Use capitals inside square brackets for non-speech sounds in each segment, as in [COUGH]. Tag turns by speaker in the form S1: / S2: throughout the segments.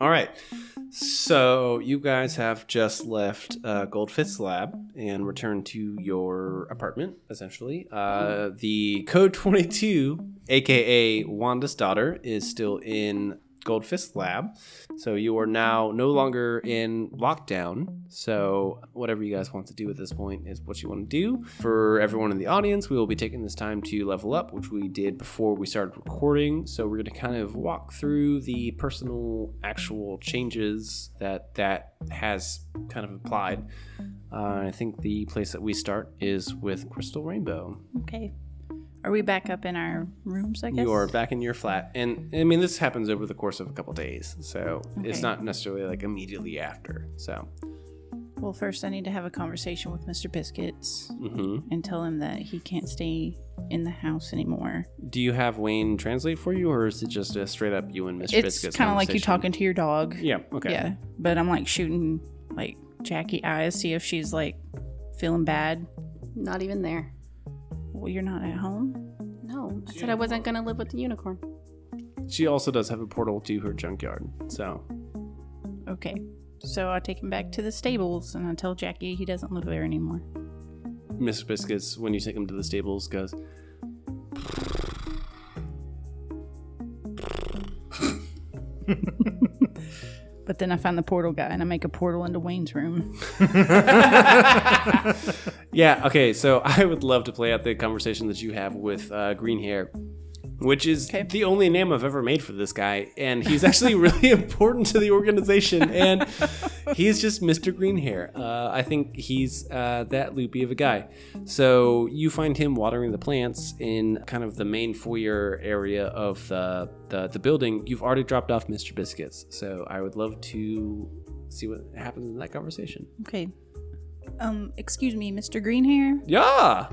S1: All right. So you guys have just left uh, lab and returned to your apartment, essentially. Uh, the Code 22, aka Wanda's daughter, is still in Goldfist lab. So you are now no longer in lockdown. So whatever you guys want to do at this point is what you want to do. For everyone in the audience, we will be taking this time to level up, which we did before we started recording. So we're going to kind of walk through the personal actual changes that that has kind of applied. Uh, I think the place that we start is with Crystal Rainbow.
S2: Okay. Are we back up in our rooms, I guess?
S1: You are back in your flat, and I mean this happens over the course of a couple days, so it's not necessarily like immediately after. So,
S2: Well, first I need to have a conversation with Mr. Biscuits
S1: hmm
S2: and tell him that he can't stay in the house anymore.
S1: do you have Wayne translate for you, or is it just a straight up you and Mr.
S2: It's
S1: Biscuits?
S2: kind of like you talking to your dog.
S1: Yeah. Okay.
S2: Yeah. But I'm like shooting like Jackie eyes, see if she's like feeling bad.
S3: Not even there.
S2: Well, you're not at home.
S3: No, I said I wasn't gonna live with the unicorn.
S1: She also does have a portal to her junkyard. So,
S2: Okay. So I take him back to the stables and I tell Jackie he doesn't live there anymore.
S1: Mr. Biscuits, when you take him to the stables, goes. [LAUGHS]
S2: But then I find the portal guy and I make a portal into Wayne's room. [LAUGHS] [LAUGHS]
S1: Yeah, okay, so [LAUGHS] I would love to play out the conversation that you have with uh, Green Hair, which is
S2: Okay.
S1: the only name I've ever made for this guy. And he's actually [LAUGHS] really important to the organization. And [LAUGHS] he's just Mr. Green Hair. Uh, I think he's uh, that loopy of a guy. So you find him watering the plants in kind of the main foyer area of the, the, the building. You've already dropped off Mr. Biscuits. So I would love to see what happens in that conversation.
S2: Okay. Um, excuse me, Mr. Greenhair.
S1: Yeah.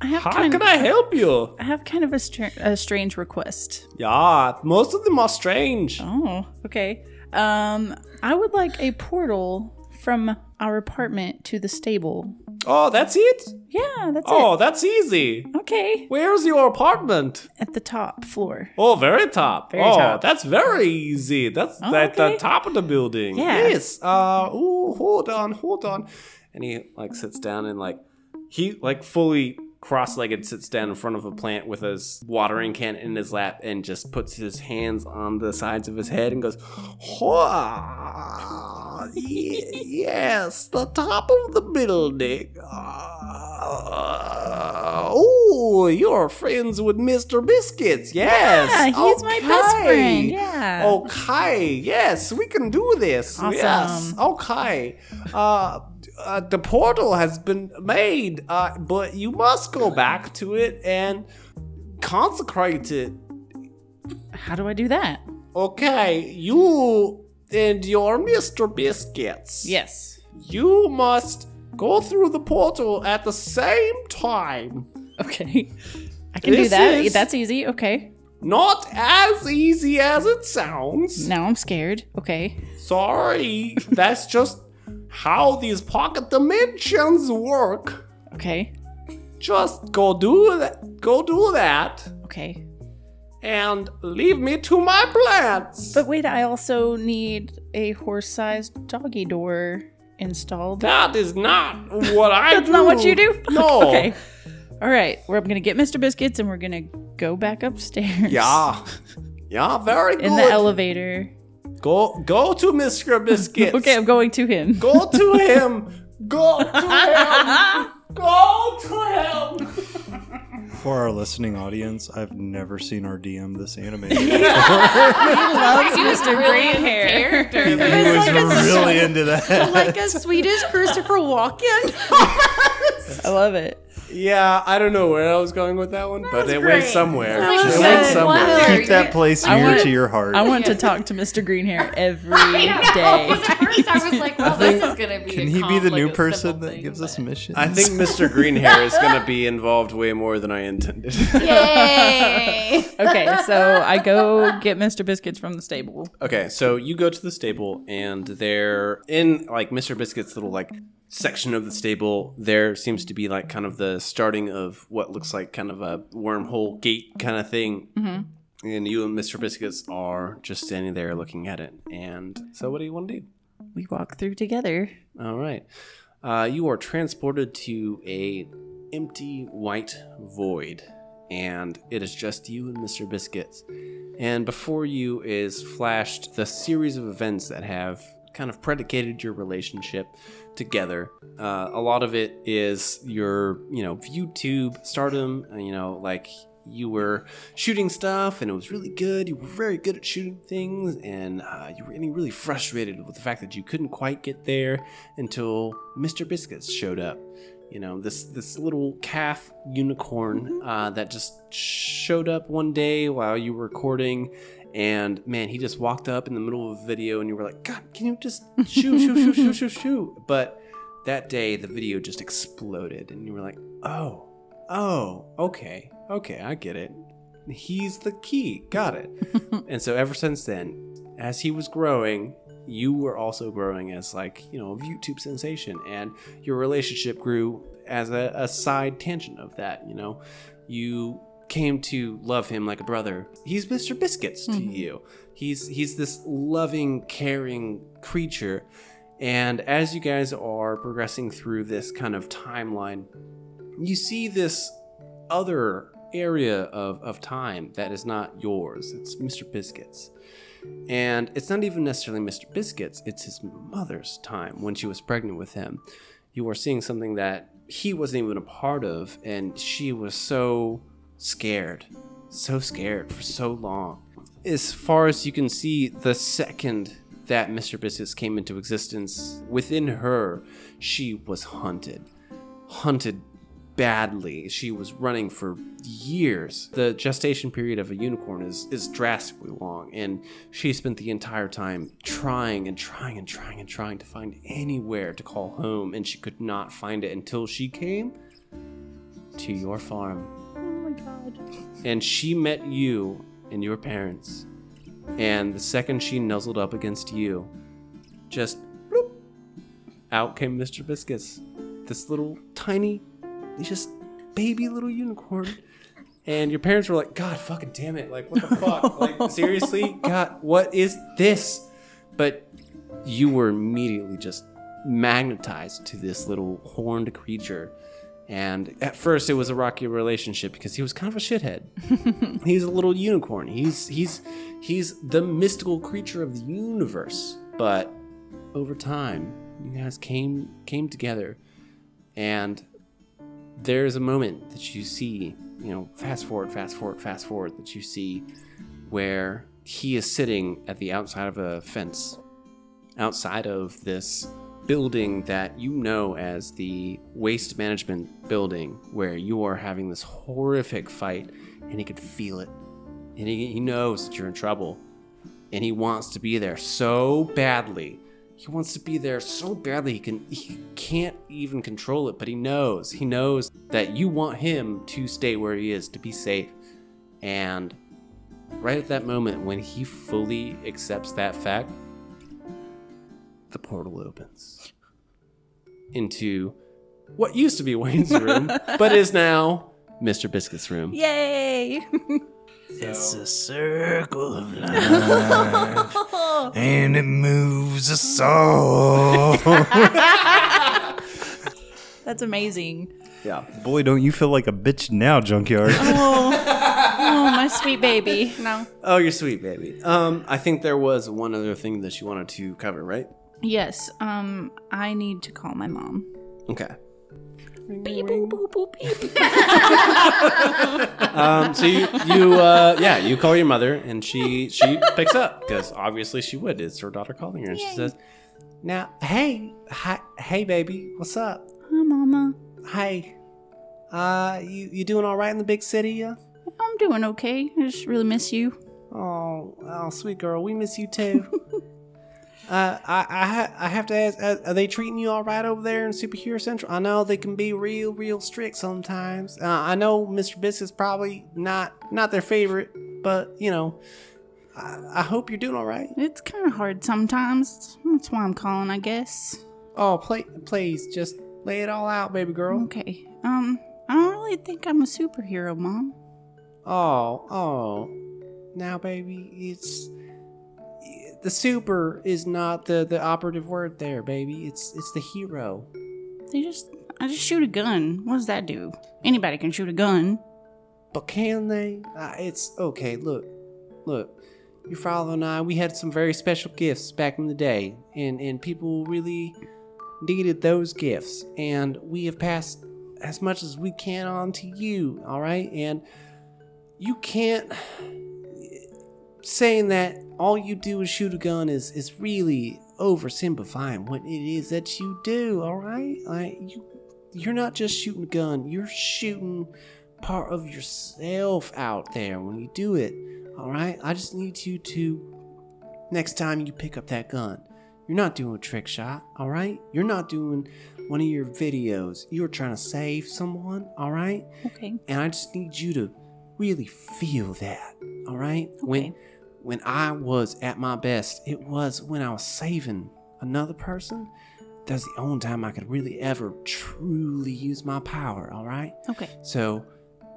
S2: I have
S1: How
S2: kind
S1: can
S2: of,
S1: I help you?
S2: I have kind of a, str- a strange request.
S1: Yeah, most of them are strange.
S2: Oh, okay. Um, I would like a portal from our apartment to the stable.
S1: Oh, that's it?
S2: Yeah, that's it.
S1: Oh, that's easy.
S2: Okay.
S1: Where's your apartment?
S2: At the top floor.
S1: Oh, very top.
S2: Very
S1: oh,
S2: top.
S1: that's very easy. That's
S2: Oh,
S1: at the top of the building.
S2: Yeah.
S1: Yes. Uh, ooh, hold on, hold on. And he like sits down and like he like fully cross-legged sits down in front of a plant with his watering can in his lap and just puts his hands on the sides of his head and goes, "Hua, yes, the top of the building. Oh, you're friends with Mr. Biscuits, yes.
S2: Yeah, he's my best
S1: Okay.
S2: friend. Yeah.
S1: Okay, yes, we can do this.
S2: Awesome.
S1: Yes, okay. Uh, uh, the portal has been made, uh, but you must go back to it and consecrate it.
S2: How do I do that?
S1: Okay, you and your Mr. Biscuits.
S2: Yes.
S1: You must go through the portal at the same time.
S2: Okay. I can do that. That's easy. Okay.
S1: Not as easy as it sounds.
S2: Now I'm scared. Okay.
S1: Sorry, that's just how these pocket dimensions work.
S2: Okay.
S1: Just go do that. Go do that.
S2: Okay.
S1: And leave me to my plants.
S2: But wait, I also need a horse-sized doggy door installed.
S1: that is not what I
S2: That's
S1: do.
S2: not what you do?
S1: No. [LAUGHS]
S2: okay. All right. We're gonna get Mr. Biscuits and we're gonna go back upstairs.
S1: Yeah. [LAUGHS] Yeah, very good.
S2: In the elevator.
S1: Go go to Mr. Biscuits. [LAUGHS]
S2: Okay, I'm going to him.
S1: Go to him. Go to him. Go to him.
S4: For our listening audience, I've never seen our DM this animated. [LAUGHS]
S2: loves
S3: He was
S2: Mr.
S3: really
S2: Green Hair.
S3: character.
S4: he was really into that.
S3: like a Swedish Christopher Walken. [LAUGHS]
S2: I love it.
S1: Yeah, I don't know where I was going with that one, but
S3: was
S1: it went somewhere.
S3: That was
S1: it
S3: good.
S1: went somewhere.
S4: Keep that place near to your heart.
S2: I want to talk to Mr. Green Hair every [LAUGHS]
S3: I know.
S2: day. [LAUGHS]
S3: At first, I was like, "Well, this is gonna be."
S4: Can
S3: a
S4: he be the
S3: like
S4: new person
S3: simple
S4: that
S3: thing,
S4: gives us missions?
S1: I think Mr. [LAUGHS] Greenhair is going to be involved way more than I intended. [LAUGHS]
S3: Yay! [LAUGHS]
S2: Okay, so I go get Mr. Biscuits from the stable.
S1: okay, so you go to the stable, and they're in like Mr. Biscuit's little like section of the stable. There seems to be like kind of the starting of what looks like kind of a wormhole gate kind of thing. Mm-hmm. And you and Mr. Biscuits are just standing there looking at it. And so, what do you want to do?
S2: We walk through together.
S1: All right. Uh, you are transported to a empty white void, and it is just you and Mr. Biscuits. And before you is flashed the series of events that have kind of predicated your relationship together. Uh, a lot of it is your, you know, YouTube stardom. uh, You know, like you were shooting stuff and it was really good. You were very good at shooting things, and uh, you were getting really frustrated with the fact that you couldn't quite get there until Mr. Biscuits showed up. You know, this this little calf unicorn uh, that just showed up one day while you were recording, and man, he just walked up in the middle of a video, and you were like, God, can you just shoot, shoot, shoot, shoot, shoot, shoot? [LAUGHS] But that day, the video just exploded, and you were like, Oh, oh, okay, okay, I get it. He's the key, got it. [LAUGHS] and so ever since then, as he was growing, you were also growing as like you know a YouTube sensation, and your relationship grew as a, a side tangent of that. You know, you came to love him like a brother. He's Mr. Biscuits to mm-hmm. you. He's he's this loving, caring creature. And as you guys are progressing through this kind of timeline, you see this other area of, of time that is not yours. It's Mr. Biscuits. And it's not even necessarily Mr. Biscuits, it's his mother's time when she was pregnant with him. You are seeing something that he wasn't even a part of, and she was so scared, so scared for so long. As far as you can see, the second that Mr. Biscuits came into existence, within her, she was hunted. Hunted badly. She was running for years. The gestation period of a unicorn is is drastically long, and she spent the entire time trying and trying and trying and trying to find anywhere to call home, and she could not find it until she came to your farm.
S2: Oh my god.
S1: And she met you and your parents. And the second she nuzzled up against you, just bloop, out came Mr. Biscuits. This little tiny, just baby little unicorn. And your parents were like, God fucking damn it. Like, what the fuck? [LAUGHS] like, seriously? God, what is this? But you were immediately just magnetized to this little horned creature. And at first, it was a rocky relationship because he was kind of a shithead. [LAUGHS] he's a little unicorn. He's he's he's the mystical creature of the universe. But over time, you guys came came together, and there's a moment that you see. You know, fast forward, fast forward, fast forward. That you see where he is sitting at the outside of a fence, outside of this building that you know as the waste management building, where you are having this horrific fight, and he could feel it, and he, he knows that you're in trouble, and he wants to be there so badly. He wants to be there so badly he can he can't even control it, but he knows. He knows that you want him to stay where he is, to be safe. And right at that moment when he fully accepts that fact, the portal opens into what used to be Wayne's room, [LAUGHS] but is now Mr. Biscuit's room.
S2: Yay! [LAUGHS]
S4: It's a circle of [LAUGHS] life, and it moves us all. [LAUGHS]
S2: That's amazing.
S1: Yeah.
S4: Boy, don't you feel like a bitch now, Junkyard?
S2: Oh, oh, my sweet baby. No.
S1: Oh, you're sweet, baby. Um, I think there was one other thing that you wanted to cover, right?
S2: Yes. Um, I need to call my mom.
S1: Okay.
S2: Beep, boop, boop, boop, beep. [LAUGHS]
S1: Um, so you, you, uh, yeah, you call your mother, and she she picks up because obviously she would. It's her daughter calling her, and she says, "Now, hey, hi, hey, baby, what's up?
S2: Hi, mama.
S1: Hey, uh, you you doing all right in the big city? Yeah?
S2: I'm doing okay. I just really miss you.
S1: Oh, oh, sweet girl, we miss you too. [LAUGHS] uh, I I, ha- I have to ask, uh, are they treating you all right over there in Superhero Central? I know they can be real, real strict sometimes. Uh, I know Mr. Biscuit's probably not not their favorite, but you know, I, I hope you're doing all right.
S2: It's kind of hard sometimes. That's why I'm calling, I guess.
S1: Oh, play, please, just lay it all out, baby girl.
S2: Okay. Um, I don't really think I'm a superhero, mom.
S1: Oh, oh, now, baby. It's the super is not the the operative word there, baby. It's it's the hero.
S2: They just, I just shoot a gun. What does that do? Anybody can shoot a gun.
S1: But can they? Uh, it's okay. Look, look. Your father and I, we had some very special gifts back in the day, and and people really needed those gifts, and we have passed as much as we can on to you. All right, and you can't saying that all you do is shoot a gun is is really oversimplifying what it is that you do. All right, like you you're not just shooting a gun, you're shooting part of yourself out there when you do it. All right, I just need you to next time you pick up that gun, you're not doing a trick shot. All right, you're not doing one of your videos. You're trying to save someone. All right,
S2: Okay.
S1: and I just need you to really feel that. All right,
S2: Okay.
S1: when I was at my best, it was when I was saving another person. That's the only time I could really ever truly use my power. All right.
S2: Okay.
S1: So,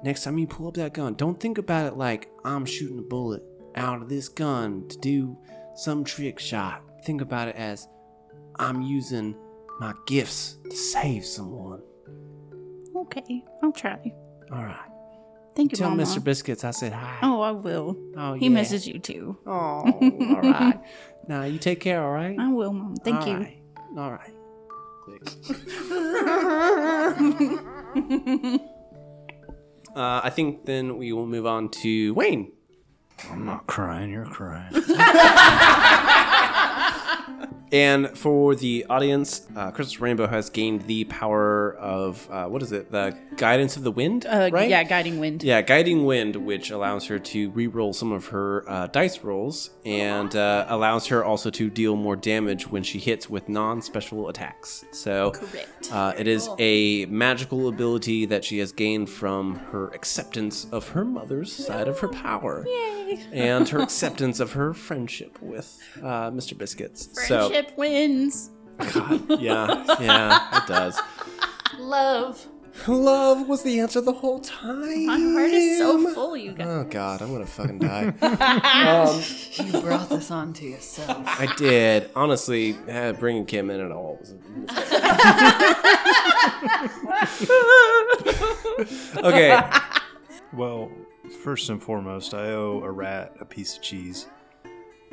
S1: next time you pull up that gun, don't think about it like I'm shooting a bullet out of this gun to do some trick shot. Think about it as I'm using my gifts to save someone.
S2: Okay. I'll try.
S1: All right.
S2: Thank you,
S1: Tell
S2: Mama.
S1: Mr. Biscuits I said hi.
S2: Oh, I will.
S1: Oh,
S2: He
S1: yeah.
S2: misses you too.
S1: Oh, [LAUGHS] all right. now you take care, all right?
S2: I will, Mom. Thank
S1: All
S2: you.
S1: right. All right. [LAUGHS] uh, I think then we will move on to Wayne.
S4: I'm not crying, you're crying. [LAUGHS]
S1: And for the audience, uh, Rainbow has gained the power of uh, what is it? The guidance of the wind,
S2: Uh,
S1: right?
S2: Yeah, guiding wind.
S1: Yeah, guiding wind, which allows her to re-roll some of her uh, dice rolls and uh, allows her also to deal more damage when she hits with non-special attacks. So,
S2: Correct.
S1: Uh, it is a magical ability that she has gained from her acceptance of her mother's side of her power, Yay and her [LAUGHS] acceptance of her friendship with uh, Mr. Biscuits.
S2: Friendship wins.
S1: God, yeah, yeah, it does.
S3: Love.
S1: Love was the answer the whole time.
S2: My heart is so full, you guys.
S1: Oh God, I'm gonna fucking die. [LAUGHS]
S3: You brought this on to yourself.
S1: I did. Honestly, eh, bringing Kim in at all was a [LAUGHS] okay.
S4: well, first and foremost, I owe a rat a piece of cheese.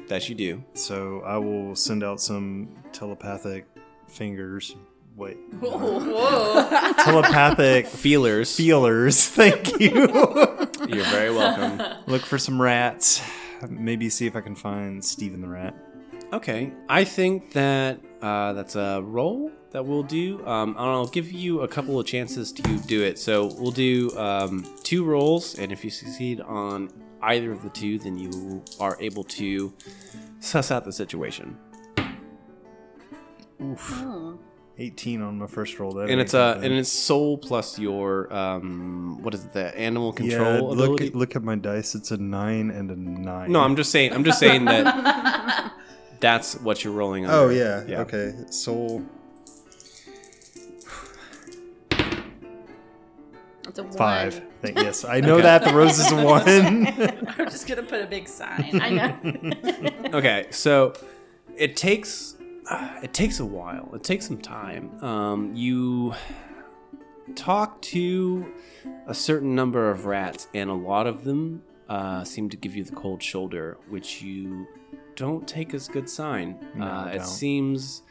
S1: That you do.
S4: So I will send out some telepathic fingers. Wait. Whoa! [LAUGHS] telepathic
S1: Feelers.
S4: feelers. [LAUGHS] Thank you.
S1: You're very welcome.
S4: Look for some rats. Maybe see if I can find Steven the rat.
S1: Okay. I think that uh, that's a roll that we'll do. Um, I'll give you a couple of chances to do it. So we'll do um, two rolls, and if you succeed on either of the two, then you are able to suss out the situation.
S4: Oof. 18 on my first roll. That
S1: and
S4: ain't
S1: it's uh
S4: bad.
S1: and it's soul plus your um what is it the animal
S4: yeah,
S1: control
S4: look,
S1: ability
S4: look at my dice. It's a 9 and a 9.
S1: no i'm just saying i'm just saying that [LAUGHS] that's what you're rolling on
S4: Oh, yeah. Okay. Soul.
S3: It's a one.
S4: Five. Thank, yes, I know that. The rose is a [LAUGHS] one.
S2: I'm just gonna put a big sign.
S3: I know. [LAUGHS]
S1: okay so it takes uh, it takes a while it takes some time um you talk to a certain number of rats and a lot of them uh, seem to give you the cold shoulder which you don't take as good sign
S4: No,
S1: uh, it
S4: don't.
S1: seems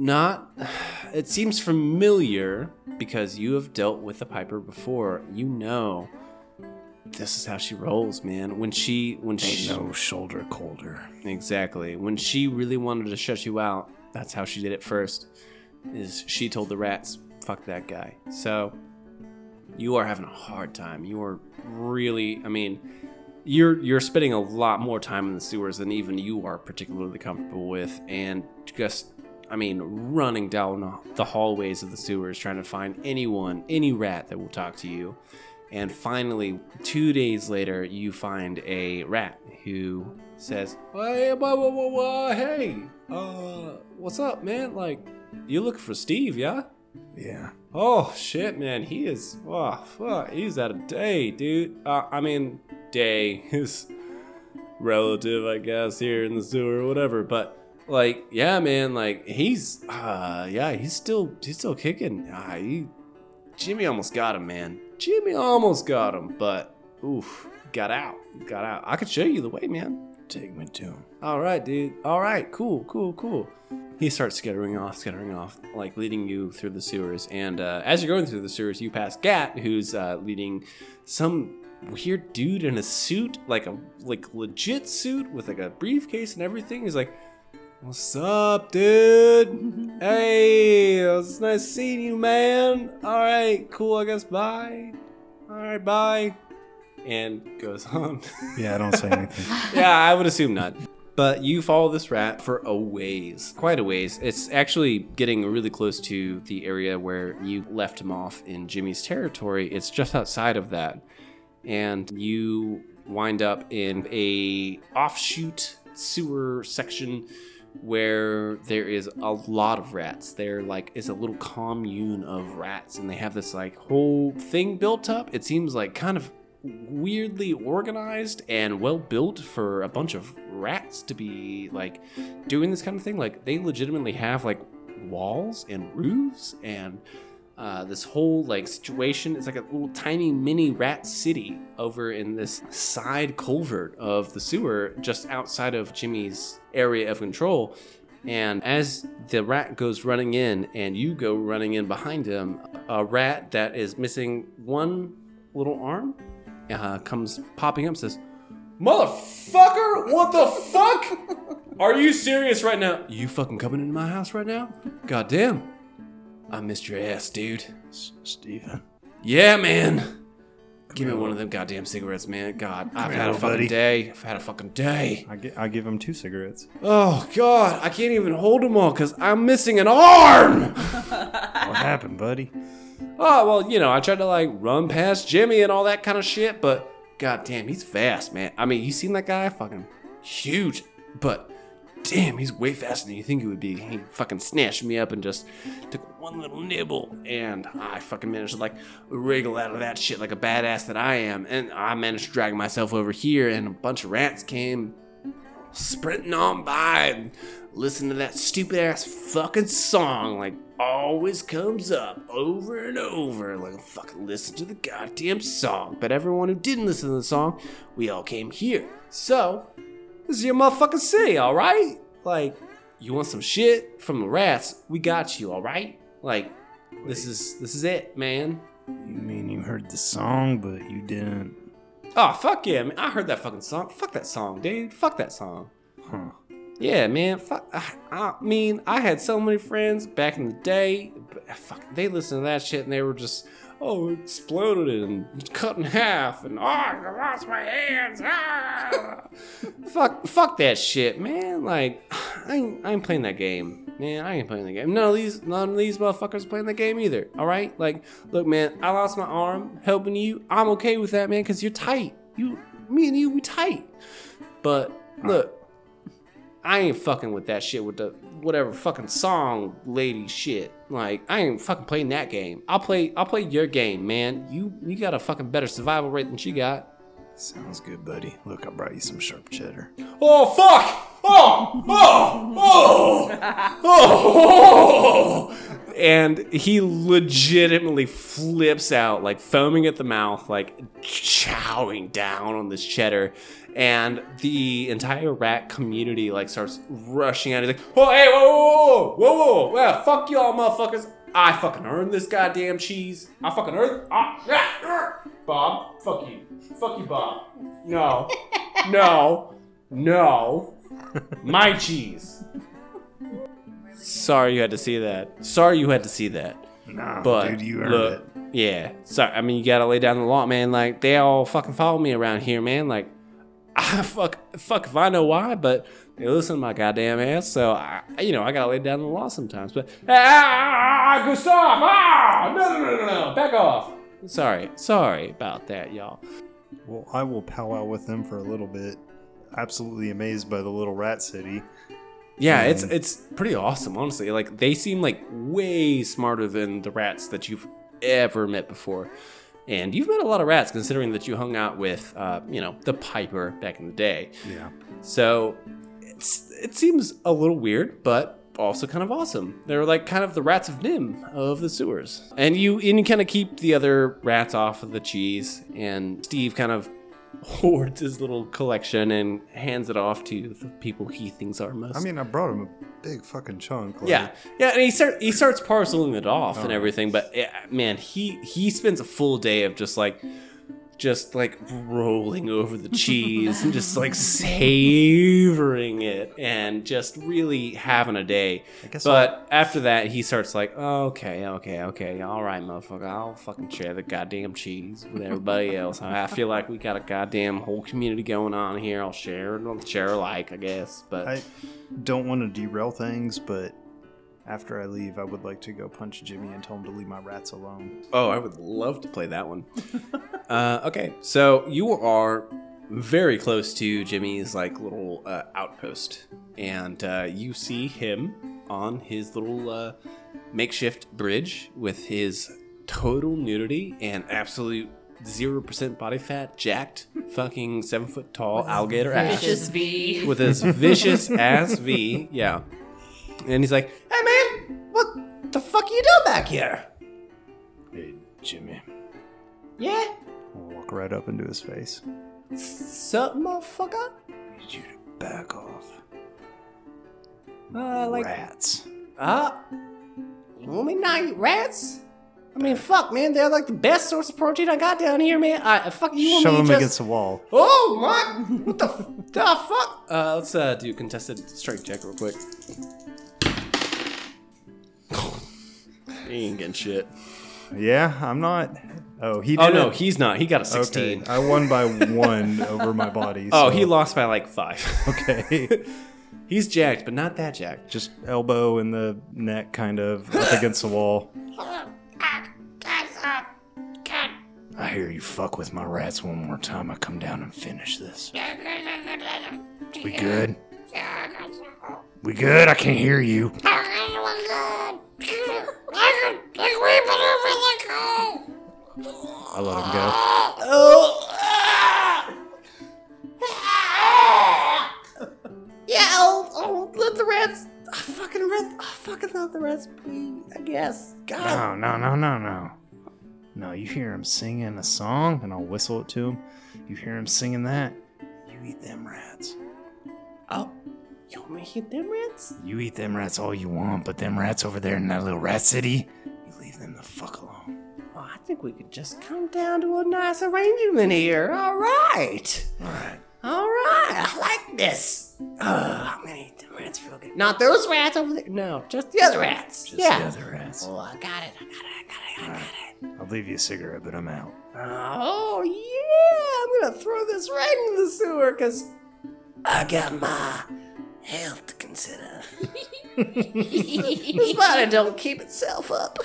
S1: not it seems familiar because you have dealt with the piper before you know this is how she rolls man when she when she
S4: no shoulder colder.
S1: Exactly. When she really wanted to shut you out, that's how she did it first. Is she told the rats, "Fuck that guy." So you are having a hard time. You are really, I mean, you're you're spending a lot more time in the sewers than even you are particularly comfortable with, and just. I mean, running down the hallways of the sewers trying to find anyone, any rat that will talk to you. And finally, two days later, you find a rat who says, "Hey, hey, uh, what's up, man? Like, you looking for Steve, yeah?
S4: Yeah.
S1: Oh shit, man, he is. Oh, fuck, he's out of day, dude. Uh, I mean, day. [LAUGHS] is relative, I guess, here in the sewer or whatever. But like, yeah, man, like he's, uh, yeah, he's still, he's still kicking. Uh, he, Jimmy almost got him, man. Jimmy almost got him, but oof, got out, got out. I could show you the way, man.
S4: Take me to him.
S1: All right, dude. All right, cool, cool, cool. He starts skittering off, skittering off, like leading you through the sewers. And uh, as you're going through the sewers, you pass Gat, who's uh, leading some weird dude in a suit, like a like legit suit with like a briefcase and everything. He's like, "What's up, dude? [LAUGHS] hey, it's nice seeing you, man. All right, cool. I guess bye. All right, bye." And goes [LAUGHS] on.
S4: Yeah, I don't say anything. [LAUGHS]
S1: yeah, I would assume not. But you follow this rat for a ways, quite a ways. It's actually getting really close to the area where you left him off in Jimmy's territory. It's just outside of that. And you wind up in a offshoot sewer section where there is a lot of rats. There like is a little commune of rats and they have this like whole thing built up. It seems like kind of weirdly organized and well built for a bunch of rats to be like doing this kind of thing. Like they legitimately have like walls and roofs and uh, this whole like situation. It's like a little tiny mini rat city over in this side culvert of the sewer just outside of Jimmy's area of control. And as the rat goes running in and you go running in behind him, a rat that is missing one little arm uh, comes popping up says, Motherfucker, what the fuck? Are you serious right now? You fucking coming into my house right now? Goddamn. I missed your ass, dude.
S4: S- Steven.
S1: Yeah, man. Give me one of them goddamn cigarettes, man. God, I've had a fucking
S4: buddy.
S1: day. I've had a fucking day.
S4: I, gi- I give him two cigarettes.
S1: Oh, God, I can't even hold them all because I'm missing an arm. [LAUGHS]
S4: What happened, buddy?
S1: Oh, well, you know, I tried to like run past Jimmy and all that kind of shit, but goddamn, he's fast, man. I mean, you seen that guy? Fucking huge, but damn, he's way faster than you think he would be. He fucking snatched me up and just took one little nibble, and I fucking managed to like wriggle out of that shit like a badass that I am. And I managed to drag myself over here, and a bunch of rats came sprinting on by and listen to that stupid ass fucking song like always comes up over and over like fucking listen to the goddamn song but everyone who didn't listen to the song we all came here so this is your motherfucking city all right like you want some shit from the rats we got you all right like this is this is it man
S4: You mean you heard the song, but you didn't?
S1: oh fuck yeah man i heard that fucking song fuck that song dude fuck that song
S4: Huh.
S1: Yeah, man. Fuck. I, I mean, I had so many friends back in the day. But fuck, they listened to that shit and they were just, oh, it exploded and cut in half and oh, I lost my hands. Ah. [LAUGHS] fuck, fuck that shit, man. Like, I ain't, I ain't playing that game, man. I ain't playing the game. None of these, none of these motherfuckers playing the game either. All right, like, look, man. I lost my arm helping you. I'm okay with that, man, because you're tight. You, me and you, we tight. But look. I ain't fucking with that shit with the whatever fucking song lady shit. Like I ain't fucking playing that game. I'll play I'll play your game, man. You you got a fucking better survival rate than she got.
S4: Sounds good, buddy. Look, I brought you some sharp cheddar.
S1: Oh fuck! Oh! Oh! Oh! Oh! [LAUGHS] And he legitimately flips out, like foaming at the mouth, like chowing down on this cheddar. And the entire rat community like starts rushing out. He's like, "Oh, hey, whoa, whoa, whoa, whoa, whoa, yeah, fuck y'all, motherfuckers! I fucking earned this goddamn cheese. I fucking earned. Ah. Bob, fuck you, fuck you, Bob. No, no, no, my cheese. Sorry you had to see that. Sorry you had to see that.
S4: Nah,
S1: But
S4: dude, you earned
S1: look,
S4: it.
S1: yeah. Sorry. I mean, you gotta lay down the law, man. Like they all fucking follow me around here, man. Like, [LAUGHS] I fuck, fuck if I know why, but they listen to my goddamn ass. So I, you know, I gotta lay down the law sometimes. But ah, Gustav, ah, no, no, no, no, no, back off. Sorry, sorry about that, y'all.
S4: Well, I will powwow with them for a little bit. Absolutely amazed by the little rat city.
S1: Yeah, it's
S4: Um,
S1: it's pretty awesome, honestly. Like they seem like way smarter than the rats that you've ever met before. And you've met a lot of rats, considering that you hung out with, uh, you know, the Piper back in the day.
S4: Yeah.
S1: So it's, it seems a little weird, but also kind of awesome. They're like kind of the rats of NIMH of the sewers. And you and you kind of keep the other rats off of the cheese. And Steve kind of [LAUGHS] hoards his little collection and hands it off to the people he thinks are most.
S4: I mean, I brought him a big fucking chunk. like-
S1: yeah, yeah, and he start he starts parceling it off and oh. everything. But yeah, man, he he spends a full day of just like just like rolling over the cheese and just like savoring it and just really having a day.
S4: I guess
S1: But after that, he starts like, oh, okay, okay, okay, all right, motherfucker, I'll fucking share the goddamn cheese with everybody else. I I feel like we got a goddamn whole community going on here. I'll share, I'll share alike, I guess. But
S4: I don't want to derail things, but after I leave, I would like to go punch Jimmy and tell him to leave my rats alone.
S1: Oh, I would love to play that one. [LAUGHS] uh, okay, so you are very close to Jimmy's like little uh, outpost, and uh, you see him on his little uh, makeshift bridge with his total nudity and absolute zero percent body fat, jacked, fucking seven foot tall alligator ass
S3: Vicious V.
S1: with his vicious ass V. Yeah. And he's like, hey man, what the fuck are you doing back here?
S4: Hey, Jimmy.
S1: Yeah?
S4: I'll walk right up into his face.
S1: Sup, motherfucker?
S4: Need you to back off.
S1: Uh, like,
S4: Rats.
S1: uh, you want me to not eat rats? I mean, fuck, man, they're like the best source of protein I got down here, man. I, fuck, you want
S4: Shove
S1: me
S4: him
S1: just...
S4: against the wall.
S1: Oh, what? What the, f- [LAUGHS] the fuck? Uh, let's, uh, do a contested strength check real quick. He ain't getting shit.
S4: Yeah, I'm not. Oh, he.
S1: Oh, no, he's not. He got a 16.
S4: Okay, I won by one [LAUGHS] over my body.
S1: Oh, he lost by like five. [LAUGHS]
S4: Okay,
S1: He's jacked, but not that jacked.
S4: just elbow in the neck, kind of up against the wall. I hear you fuck with my rats one more time. I come down and finish this. We good? We good? I can't hear you. I let him go.
S1: Yeah, I'll, I'll let the rats. I fucking let, I fucking let the rats be. I guess. God.
S4: No, no, no, no, no. No, you hear him singing a song, and I'll whistle it to him. You hear him singing that, you eat them rats.
S1: Oh, you want me to eat them rats?
S4: You eat them rats all you want, but them rats over there in that little rat city, you leave them the fuck alone.
S1: I think we could just come down to a nice arrangement here. All right.
S4: All right.
S1: All right. I like this. Uh, I'm gonna eat the rats real good. Not those rats over there. No, just the other rats.
S4: Just
S1: yeah.
S4: the other rats.
S1: Oh, I got it. I got it. I got it. I got it.
S4: I'll leave you a cigarette, but I'm out.
S1: Oh yeah, I'm gonna throw this right into the sewer because I got my health to consider. [LAUGHS] this body don't keep itself up.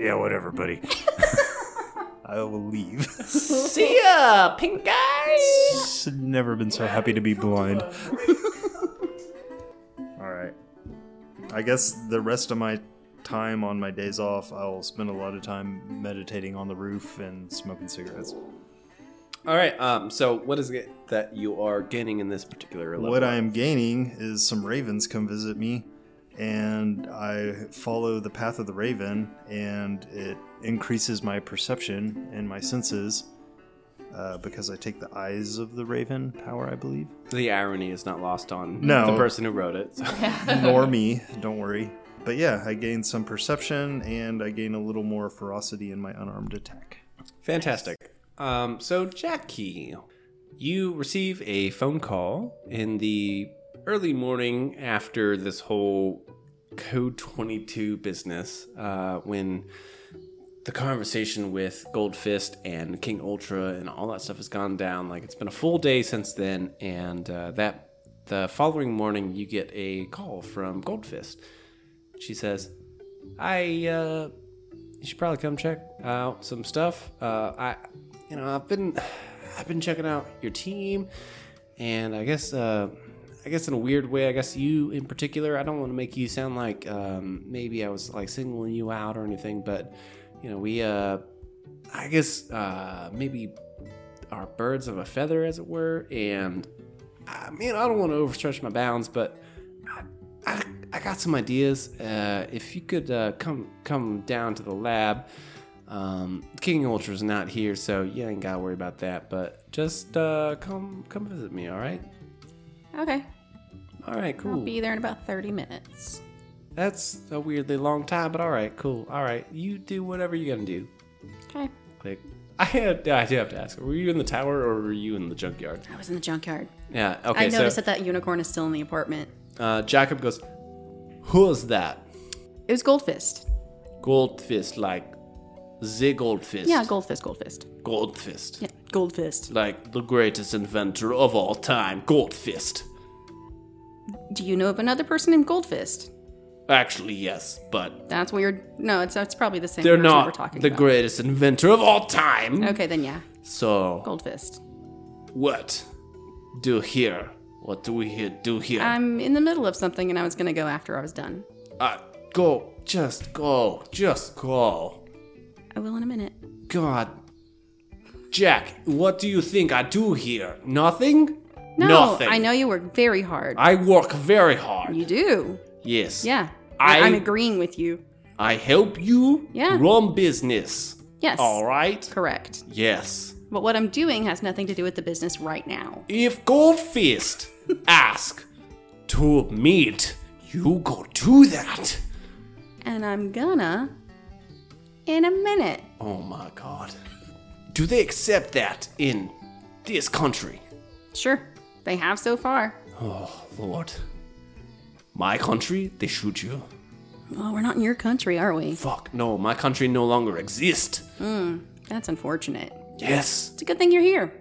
S4: Yeah, whatever, buddy. [LAUGHS] I will leave. [LAUGHS]
S1: See ya, pink guy.
S4: Never been so happy to be blind. [LAUGHS] All right. I guess the rest of my time on my days off, I'll spend a lot of time meditating on the roof and smoking cigarettes.
S1: All right. Um. So, what is it that you are gaining in this particular level?
S4: What I am gaining is some ravens come visit me, and I follow the path of the raven, and it increases my perception and my senses uh, because I take the eyes of the raven power, I believe.
S1: The irony is not lost on
S4: No.
S1: the person who wrote it. so. [LAUGHS]
S4: Nor me, don't worry. But yeah, I gain some perception, and I gain a little more ferocity in my unarmed attack.
S1: Fantastic. Um, so, Jackie, you receive a phone call in the early morning after this whole Code 22 business uh, when the conversation with Gold Fist and King Ultra and all that stuff has gone down. Like, it's been a full day since then, and uh, that the following morning, you get a call from Gold Fist. She says, I, uh, you should probably come check out some stuff. Uh, I, you know, I've been, [SIGHS] I've been checking out your team, and I guess, uh, I guess in a weird way, I guess you in particular. I don't want to make you sound like um, maybe I was like singling you out or anything, but you know, we, uh, I guess uh, maybe are birds of a feather, as it were. And I mean, I don't want to overstretch my bounds, but I, I, I got some ideas. Uh, if you could uh, come come down to the lab. Um, King Ultra's not here, so you ain't gotta worry about that. But just uh, come come visit me, all right?
S5: Okay.
S1: All right, cool.
S5: I'll be there in about 30 minutes.
S1: That's a weirdly long time, but all right, cool. All right, you do whatever you're gonna do.
S5: Okay.
S1: Click. [LAUGHS] I had, I do have to ask. Were you in the tower or were you in the junkyard?
S5: I was in the junkyard.
S1: Yeah. Okay.
S5: I noticed
S1: so
S5: that that unicorn is still in the apartment.
S1: uh, Jacob goes, "Who's that?
S5: It was Goldfist.
S1: Goldfist, like the Goldfist?
S5: Yeah, Goldfist, Goldfist.
S1: Goldfist,
S5: Yeah, Goldfist.
S1: like the greatest inventor of all time, Goldfist.
S5: Do you know of another person named Goldfist?
S1: Actually, yes, but
S5: That's weird. No, it's, it's probably the same
S1: they're
S5: person we're
S1: not
S5: talking
S1: the
S5: about.
S1: greatest inventor of all time.
S5: Okay, then yeah.
S1: So
S5: Goldfist.
S1: what do here? What do we here do here?
S5: I'm in the middle of something and I was to go after I was done.
S1: Uh, go. Just go. Just go.
S5: I will in a minute.
S1: God. Jack, what do you think I do here? Nothing?
S5: No,
S1: Nothing.
S5: I know you work very hard.
S1: I work very hard.
S5: you do.
S1: yes.
S5: Yeah.
S1: I-
S5: I'm agreeing with you.
S1: I help you
S5: Yeah.
S1: run business.
S5: Yes.
S1: All right?
S5: Correct.
S1: Yes.
S5: But what I'm doing has nothing to do with the business right now.
S1: If Goldfist [LAUGHS] ask to meet, you go do that.
S5: And I'm gonna in a minute.
S1: Oh my god. Do they accept that in this country?
S5: Sure. They have so far.
S1: Oh, Lord. My country, they shoot you.
S5: Well, we're not in your country, are we?
S1: Fuck, no, my country no longer exists.
S5: Hmm, that's unfortunate.
S1: Yes,
S5: It's a good thing you're here.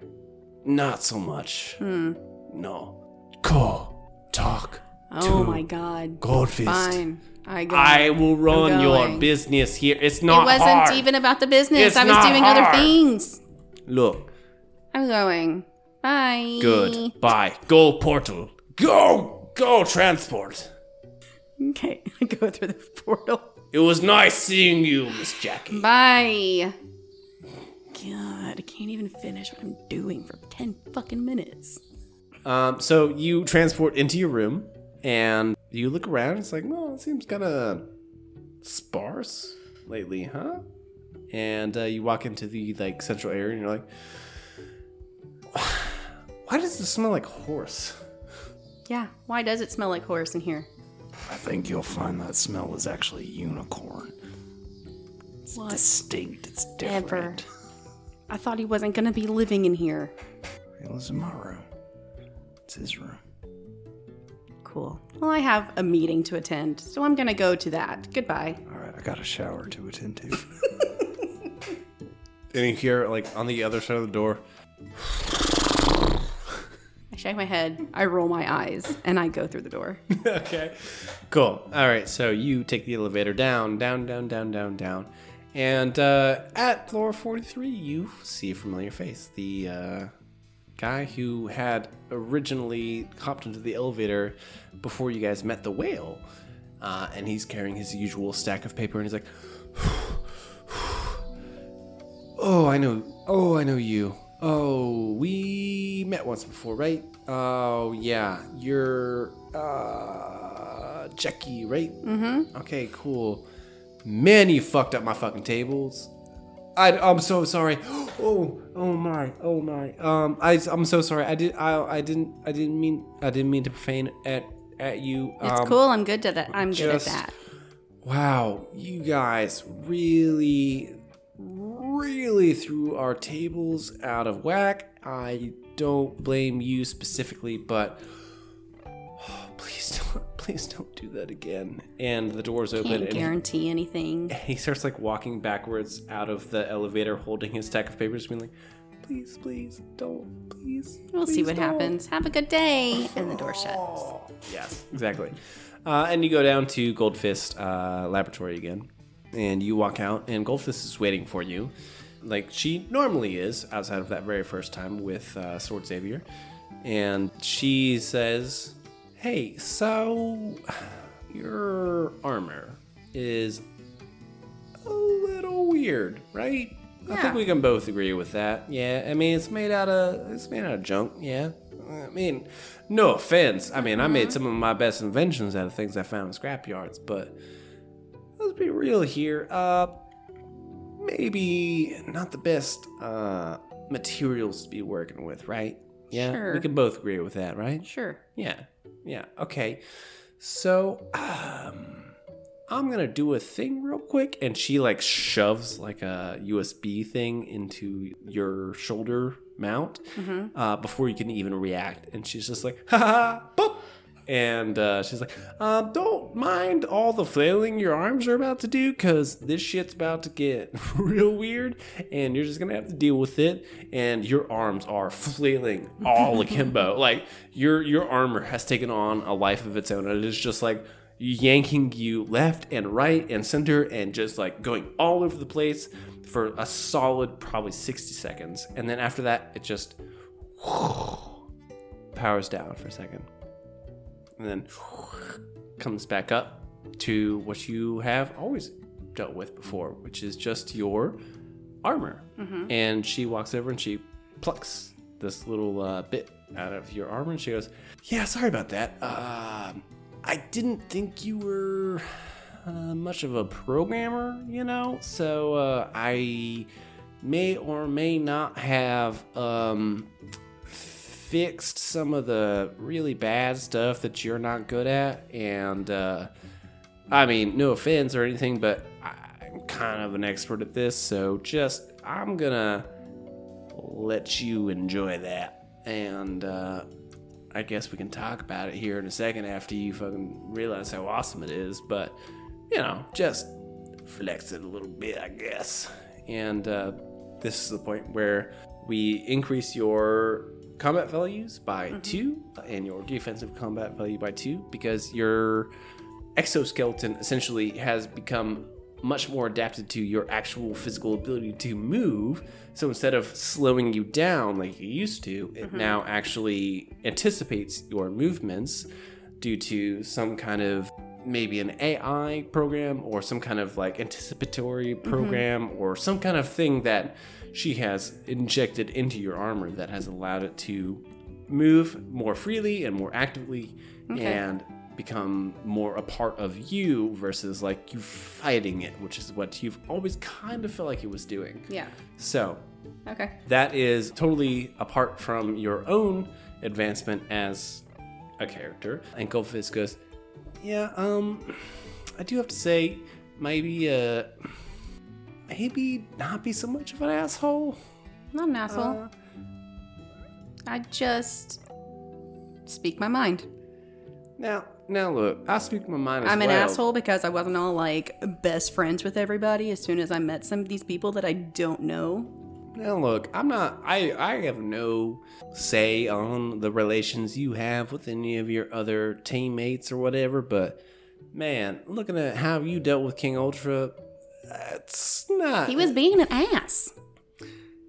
S1: not so much. Hmm. No. Go, talk
S5: Oh
S1: to
S5: my god.
S1: Goldfist.
S5: Fine. I go.
S1: I will run your business here. It's not it
S5: wasn't
S1: hard.
S5: even about the business.
S1: It's
S5: I was doing
S1: hard.
S5: other things.
S1: Look,
S5: I'm going. Bye.
S1: good. Bye. Go, portal. Go, go, transport.
S5: Okay. [LAUGHS] I go through the portal.
S1: It was nice seeing you, Miss Jackie.
S5: Bye. God, I can't even finish what I'm doing for 10 fucking minutes.
S1: Um, so you transport into your room, and you look around. It's like, well, it seems kind of sparse lately, huh? And uh, you walk into the like central area, and you're like, [SIGHS] why does it smell like horse?
S5: Yeah, why does it smell like horse in here?
S6: I think you'll find that smell is actually unicorn. It's
S5: What
S6: distinct. It's different.
S5: ever?
S6: different.
S5: I thought he wasn't gonna be living in here.
S6: He lives in my room. It's his room.
S5: Cool. Well, I have a meeting to attend, so I'm gonna go to that. Goodbye.
S6: All right, I got a shower to attend to. [LAUGHS]
S1: And you hear like on the other side of the door,
S5: I shake my head, I roll my eyes, and I go through the door. [LAUGHS]
S1: okay. Cool. All right. So you take the elevator down, down, down, down, down, down. And uh, at floor 43, you see a familiar face. The uh, guy who had originally hopped into the elevator before you guys met the whale. Uh, and he's carrying his usual stack of paper and he's like, [SIGHS] Oh, I know. Oh, I know you. Oh, we met once before, right? Oh, yeah. You're uh Jackie, right? Mm-hmm. Okay, cool. Man, you fucked up my fucking tables. I, I'm so sorry. [GASPS] Oh, oh my, oh my. Um, I, I'm so sorry. I did, I, I didn't, I didn't mean, I didn't mean to profane at, at you.
S5: It's
S1: um,
S5: cool. I'm good at that. I'm good at that.
S1: Wow, you guys really, really threw our tables out of whack. I don't blame you specifically, but [SIGHS] please don't, please don't do that again. And the doors open,
S5: Can't
S1: and he,
S5: guarantee anything. [LAUGHS]
S1: he starts like walking backwards out of the elevator, holding his stack of papers, being like, "Please, please, don't, please."
S5: We'll see what
S1: don't."
S5: happens. Have a good day. And the door shuts. [LAUGHS]
S1: Yes, exactly. Uh, and you go down to Goldfist uh, Laboratory again, and you walk out, and Goldfist is waiting for you, like she normally is, outside of that very first time with uh, Sword Xavier. And she says, "Hey, so your armor is a little weird, right? I think we can both agree with that. Yeah, I mean it's made out of it's made out of junk. Yeah, I mean, no offense. I mean, I made some of my best inventions out of things I found in scrapyards, but let's be real here. Uh, maybe not the best uh materials to be working with, right? Yeah, we can both agree with that, right?
S5: Sure.
S1: Yeah, yeah, okay. So, um, I'm gonna do a thing real quick, and she like shoves like a USB thing into your shoulder mount uh, before you can even react, and she's just like, ha ha, boop. And uh, she's like, um, don't mind all the flailing your arms are about to do, because this shit's about to get [LAUGHS] real weird, and you're just gonna have to deal with it. And your arms are flailing all akimbo. [LAUGHS] like your your armor has taken on a life of its own, and it is just like yanking you left and right and center, and just like going all over the place for a solid probably 60 seconds. And then after that, it just [SIGHS] powers down for a second and then comes back up to what you have always dealt with before, which is just your armor. And she walks over and she plucks this little uh, bit out of your armor, and she goes, "Yeah, sorry about that. Um I didn't think you were uh, much of a programmer, you know, so uh, I may or may not have." Um, fixed some of the really bad stuff that you're not good at and uh i mean no offense or anything but i'm kind of an expert at this so just i'm gonna let you enjoy that. And uh i guess we can talk about it here in a second after you fucking realize how awesome it is but you know just flex it a little bit i guess. And uh this is the point where we increase your combat values by mm-hmm. two and your defensive combat value by two because your exoskeleton essentially has become much more adapted to your actual physical ability to move. So instead of slowing you down like you used to, it mm-hmm. now actually anticipates your movements due to some kind of maybe an AI program or some kind of like anticipatory mm-hmm. program or some kind of thing that she has injected into your armor that has allowed it to move more freely and more actively and become more a part of you versus like you fighting it, which is what you've always kind of felt like it was doing.
S5: Yeah.
S1: So
S5: Okay.
S1: that is totally apart from your own advancement as a character. And Goldfish goes, Yeah, um, I do have to say, maybe, uh, maybe not be so much of an asshole.
S5: Not an asshole. I just speak my mind.
S1: Now, now look, I speak my mind as
S5: I'm an
S1: well.
S5: asshole because I wasn't all like best friends with everybody as soon as I met some of these people that I don't know.
S1: Now look, I'm not I I have no say on the relations you have with any of your other teammates or whatever, but man, looking at how you dealt with King Ultra, that's not
S5: He was being an ass.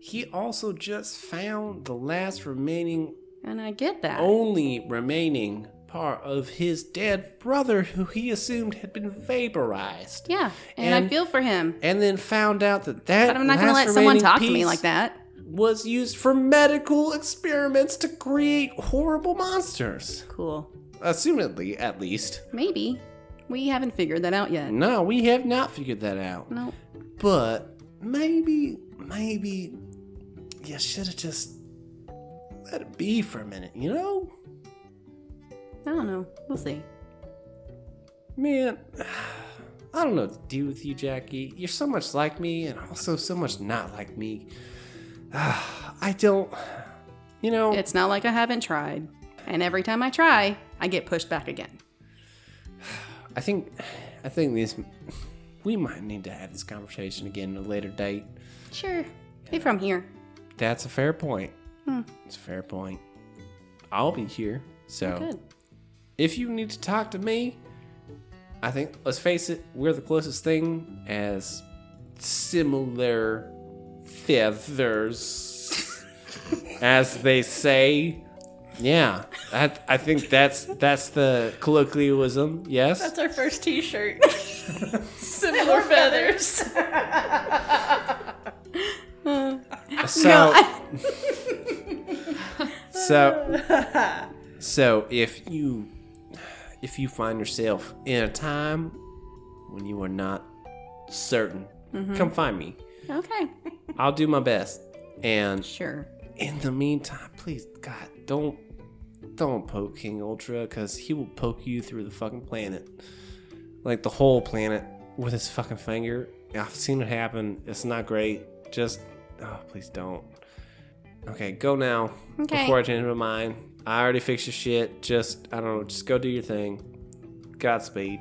S1: He also just found the last remaining
S5: And I get that.
S1: only remaining part of his dead brother who he assumed had been vaporized.
S5: yeah. And, I feel for him.
S1: And then found out that that
S5: But I'm not going to let someone talk to me like that.
S1: was used for medical experiments to create horrible monsters.
S5: Cool.
S1: Assumedly, at least.
S5: Maybe. We haven't figured that out yet.
S1: No, we have not figured that out.
S5: No.
S1: But maybe, maybe you should have just let it be for a minute, you know?
S5: I don't know. We'll see.
S1: Man, [SIGHS] I don't know what to do with you, Jackie. You're so much like me and also so much not like me. [SIGHS] I don't, you know.
S5: It's not like I haven't tried. And every time I try, I get pushed back again. [SIGHS]
S1: I think, I think this, we might need to have this conversation again at a later date.
S5: Sure. If from here.
S1: That's a fair point. Hmm. It's a fair point. I'll be here. So
S5: Good.
S1: If you need to talk to me, I think let's face it, we're the closest thing as similar feathers, as they say. Yeah, I, I think that's that's the colloquialism. Yes.
S2: That's our first T-shirt. [LAUGHS] Similar feathers.
S1: Uh, [LAUGHS] so, [LAUGHS] so, so if you if you find yourself in a time when you are not certain, mm-hmm. come find me.
S5: Okay. [LAUGHS]
S1: I'll do my best. And
S5: Sure.
S1: in the meantime, please, God, don't don't poke King Ultra because he will poke you through the fucking planet, like the whole planet with his fucking finger. I've seen it happen. It's not great. Just, oh, please don't. Okay, go now
S5: Okay.
S1: before I change my mind. I already fixed your shit. Just, I don't know. Just go do your thing. Godspeed.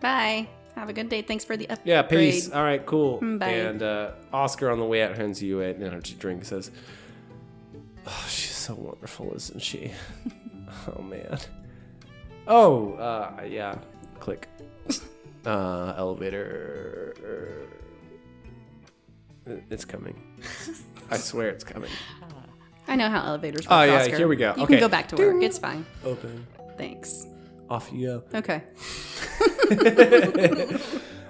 S5: Bye. Have a good day. Thanks for the upgrade.
S1: Yeah, peace. All right, cool.
S5: Mm, bye.
S1: And uh, Oscar on the way out hands you an energy drink. Says, "Oh, she's so wonderful, isn't she? [LAUGHS] oh man. Oh, uh, yeah. Click. [LAUGHS] Uh, elevator. It's coming. I swear it's coming. [LAUGHS]
S5: I know how elevators work.
S1: Oh, yeah,
S5: Oscar.
S1: here we go.
S5: You
S1: Okay.
S5: can go back to work. It's fine.
S1: Open.
S5: Thanks.
S1: Off you go.
S5: Okay.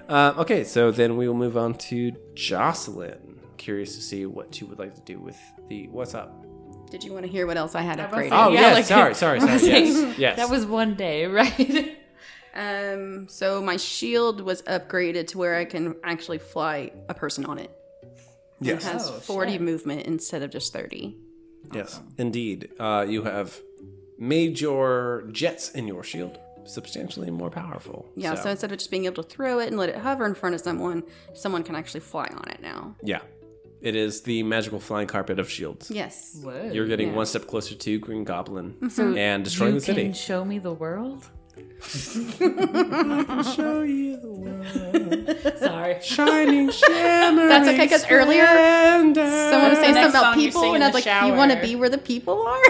S1: Uh, [LAUGHS] okay, so then we will move on to Jocelyn. Curious to see what you would like to do with the. What's up?
S5: Did you want to hear what else I had upgraded?
S1: Oh,
S3: Yeah,
S1: yes.
S3: like-
S1: sorry, [LAUGHS] sorry, sorry. Yes. [LAUGHS] yes.
S3: That was one day, right?
S5: Um, so my shield was upgraded to where I can actually fly a person on it.
S1: Yes.
S5: It has
S3: Oh,
S5: 40
S3: shit.
S5: movement instead of just 30.
S1: Yes, indeed. Uh, you have made your jets in your shield substantially more powerful.
S5: Yeah, so. instead of just being able to throw it and let it hover in front of someone, someone can actually fly on it now.
S1: yeah, it is the magical flying carpet of shields.
S5: Yes.
S3: Whoa.
S1: You're getting
S5: Yeah.
S1: one step closer to Green Goblin
S3: so
S1: and destroying
S3: you
S1: the city.
S3: can show me the world.
S1: Show you the world,
S3: Sorry.
S1: shining, [LAUGHS] shimmering.
S5: That's okay, 'cause earlier
S1: splendor.
S5: Someone was saying
S3: next
S5: something about people, and I was
S3: the
S5: like, "You want to be where the people are?"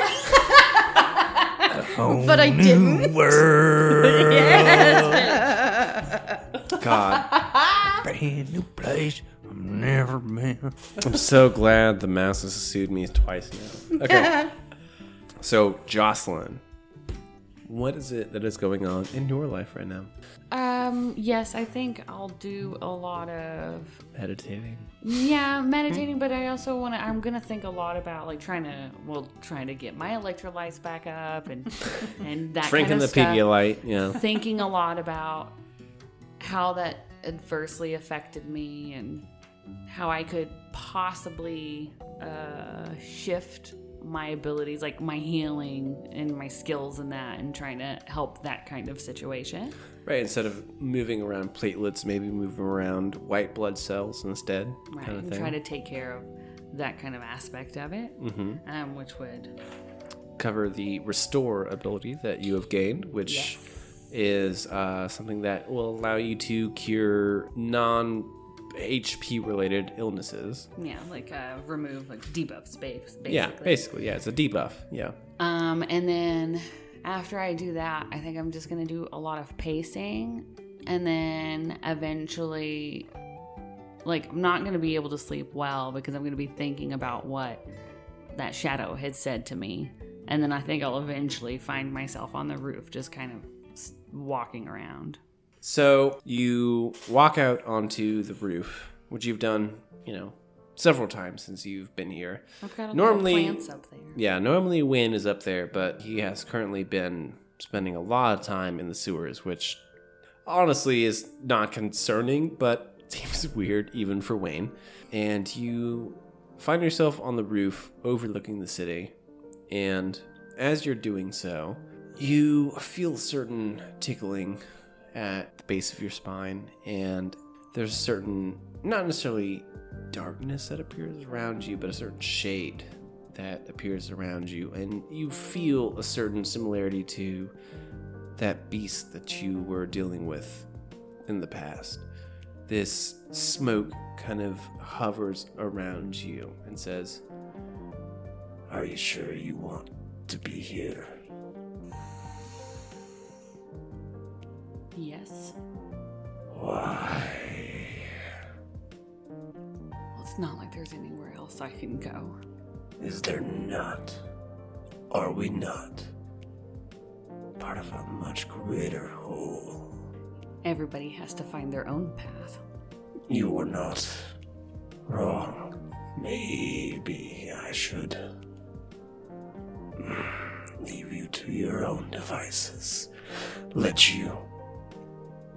S5: but I didn't. [LAUGHS]
S1: God, [LAUGHS]
S6: Brand new place I've never been.
S1: I'm so glad the mouse has sued me twice now. Okay. so, Jocelyn, what is it that is going on in your life right now?
S3: Um, yes, I think I'll do a lot of
S1: Meditating.
S3: yeah, meditating, but I also want to I'm going to think a lot about like trying to well, trying to get my electrolytes back up and [LAUGHS] and that
S1: Drinking
S3: kind
S1: the
S3: of stuff.
S1: Pedialyte, yeah.
S3: Thinking a lot about how that adversely affected me and how I could possibly uh, shift my abilities, like my healing and my skills in that, and trying to help that kind of situation.
S1: Right, instead of moving around platelets, maybe move around white blood cells instead,
S3: Right,
S1: kind of
S3: and
S1: thing.
S3: try to take care of that kind of aspect of it,
S1: Mm-hmm.
S3: um, which would
S1: Cover the restore ability that you have gained, which is uh, something that will allow you to cure non HP related illnesses.
S3: yeah, like uh, remove like debuff space. Basically.
S1: Yeah, basically, yeah, it's a debuff. Yeah.
S3: Um, and then after I do that, I think I'm just gonna do a lot of pacing, and then eventually, like, I'm not gonna be able to sleep well because I'm gonna be thinking about what that shadow had said to me, and then I think I'll eventually find myself on the roof, just kind of walking around.
S1: So you walk out onto the roof, which you've done, you know, several times since you've been here.
S3: I've got a
S1: Normally-
S3: plants up there.
S1: Yeah, normally Win is up there, but he has currently been spending a lot of time in the sewers, which honestly is not concerning, but [LAUGHS] seems weird even for Wayne. And you find yourself on the roof overlooking the city, and as you're doing so, you feel certain tickling at the base of your spine, and there's a certain, not necessarily darkness that appears around you, but a certain shade that appears around you, and you feel a certain similarity to that beast that you were dealing with in the past. This smoke kind of hovers around you and says,
S6: Are you sure you want to be here?
S3: Yes.
S6: Why?
S3: Well, it's not like there's anywhere else I can go.
S6: Is there not? Are we not? Part of a much greater whole.
S3: Everybody has to find their own path.
S6: You were not wrong. Maybe I should leave you to your own devices. Let you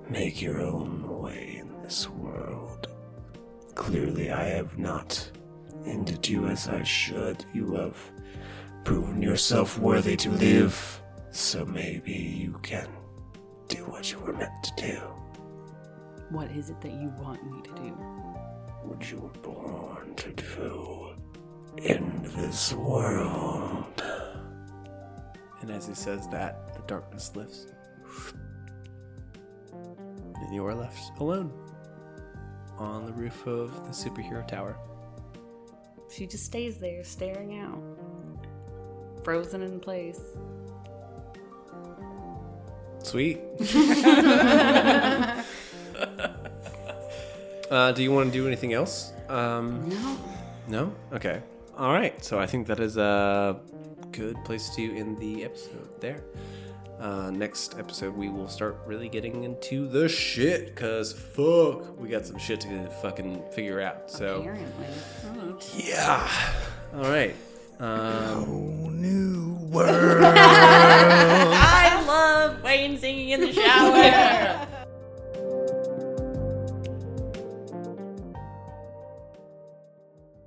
S6: make your own way in this world. Clearly, I have not ended you as I should. You have proven yourself worthy to live, so maybe you can do what you were meant to do.
S3: What is it that you want me to do?
S6: What you were born to do in this world.
S1: And as he says that, the darkness lifts. And you are left alone on the roof of the superhero tower.
S3: She just stays there staring out, frozen in place.
S1: Sweet. [LAUGHS] [LAUGHS] uh, do you want to do anything else? Um,
S3: No.
S1: no? Okay. All right. So I think that is a good place to end the episode there. Uh, next episode, we will start really getting into the shit because fuck, we got some shit to fucking figure out. So,
S3: Apparently.
S1: yeah. All right. Um,
S4: New [LAUGHS] world.
S5: I love Wayne singing in the shower. [LAUGHS]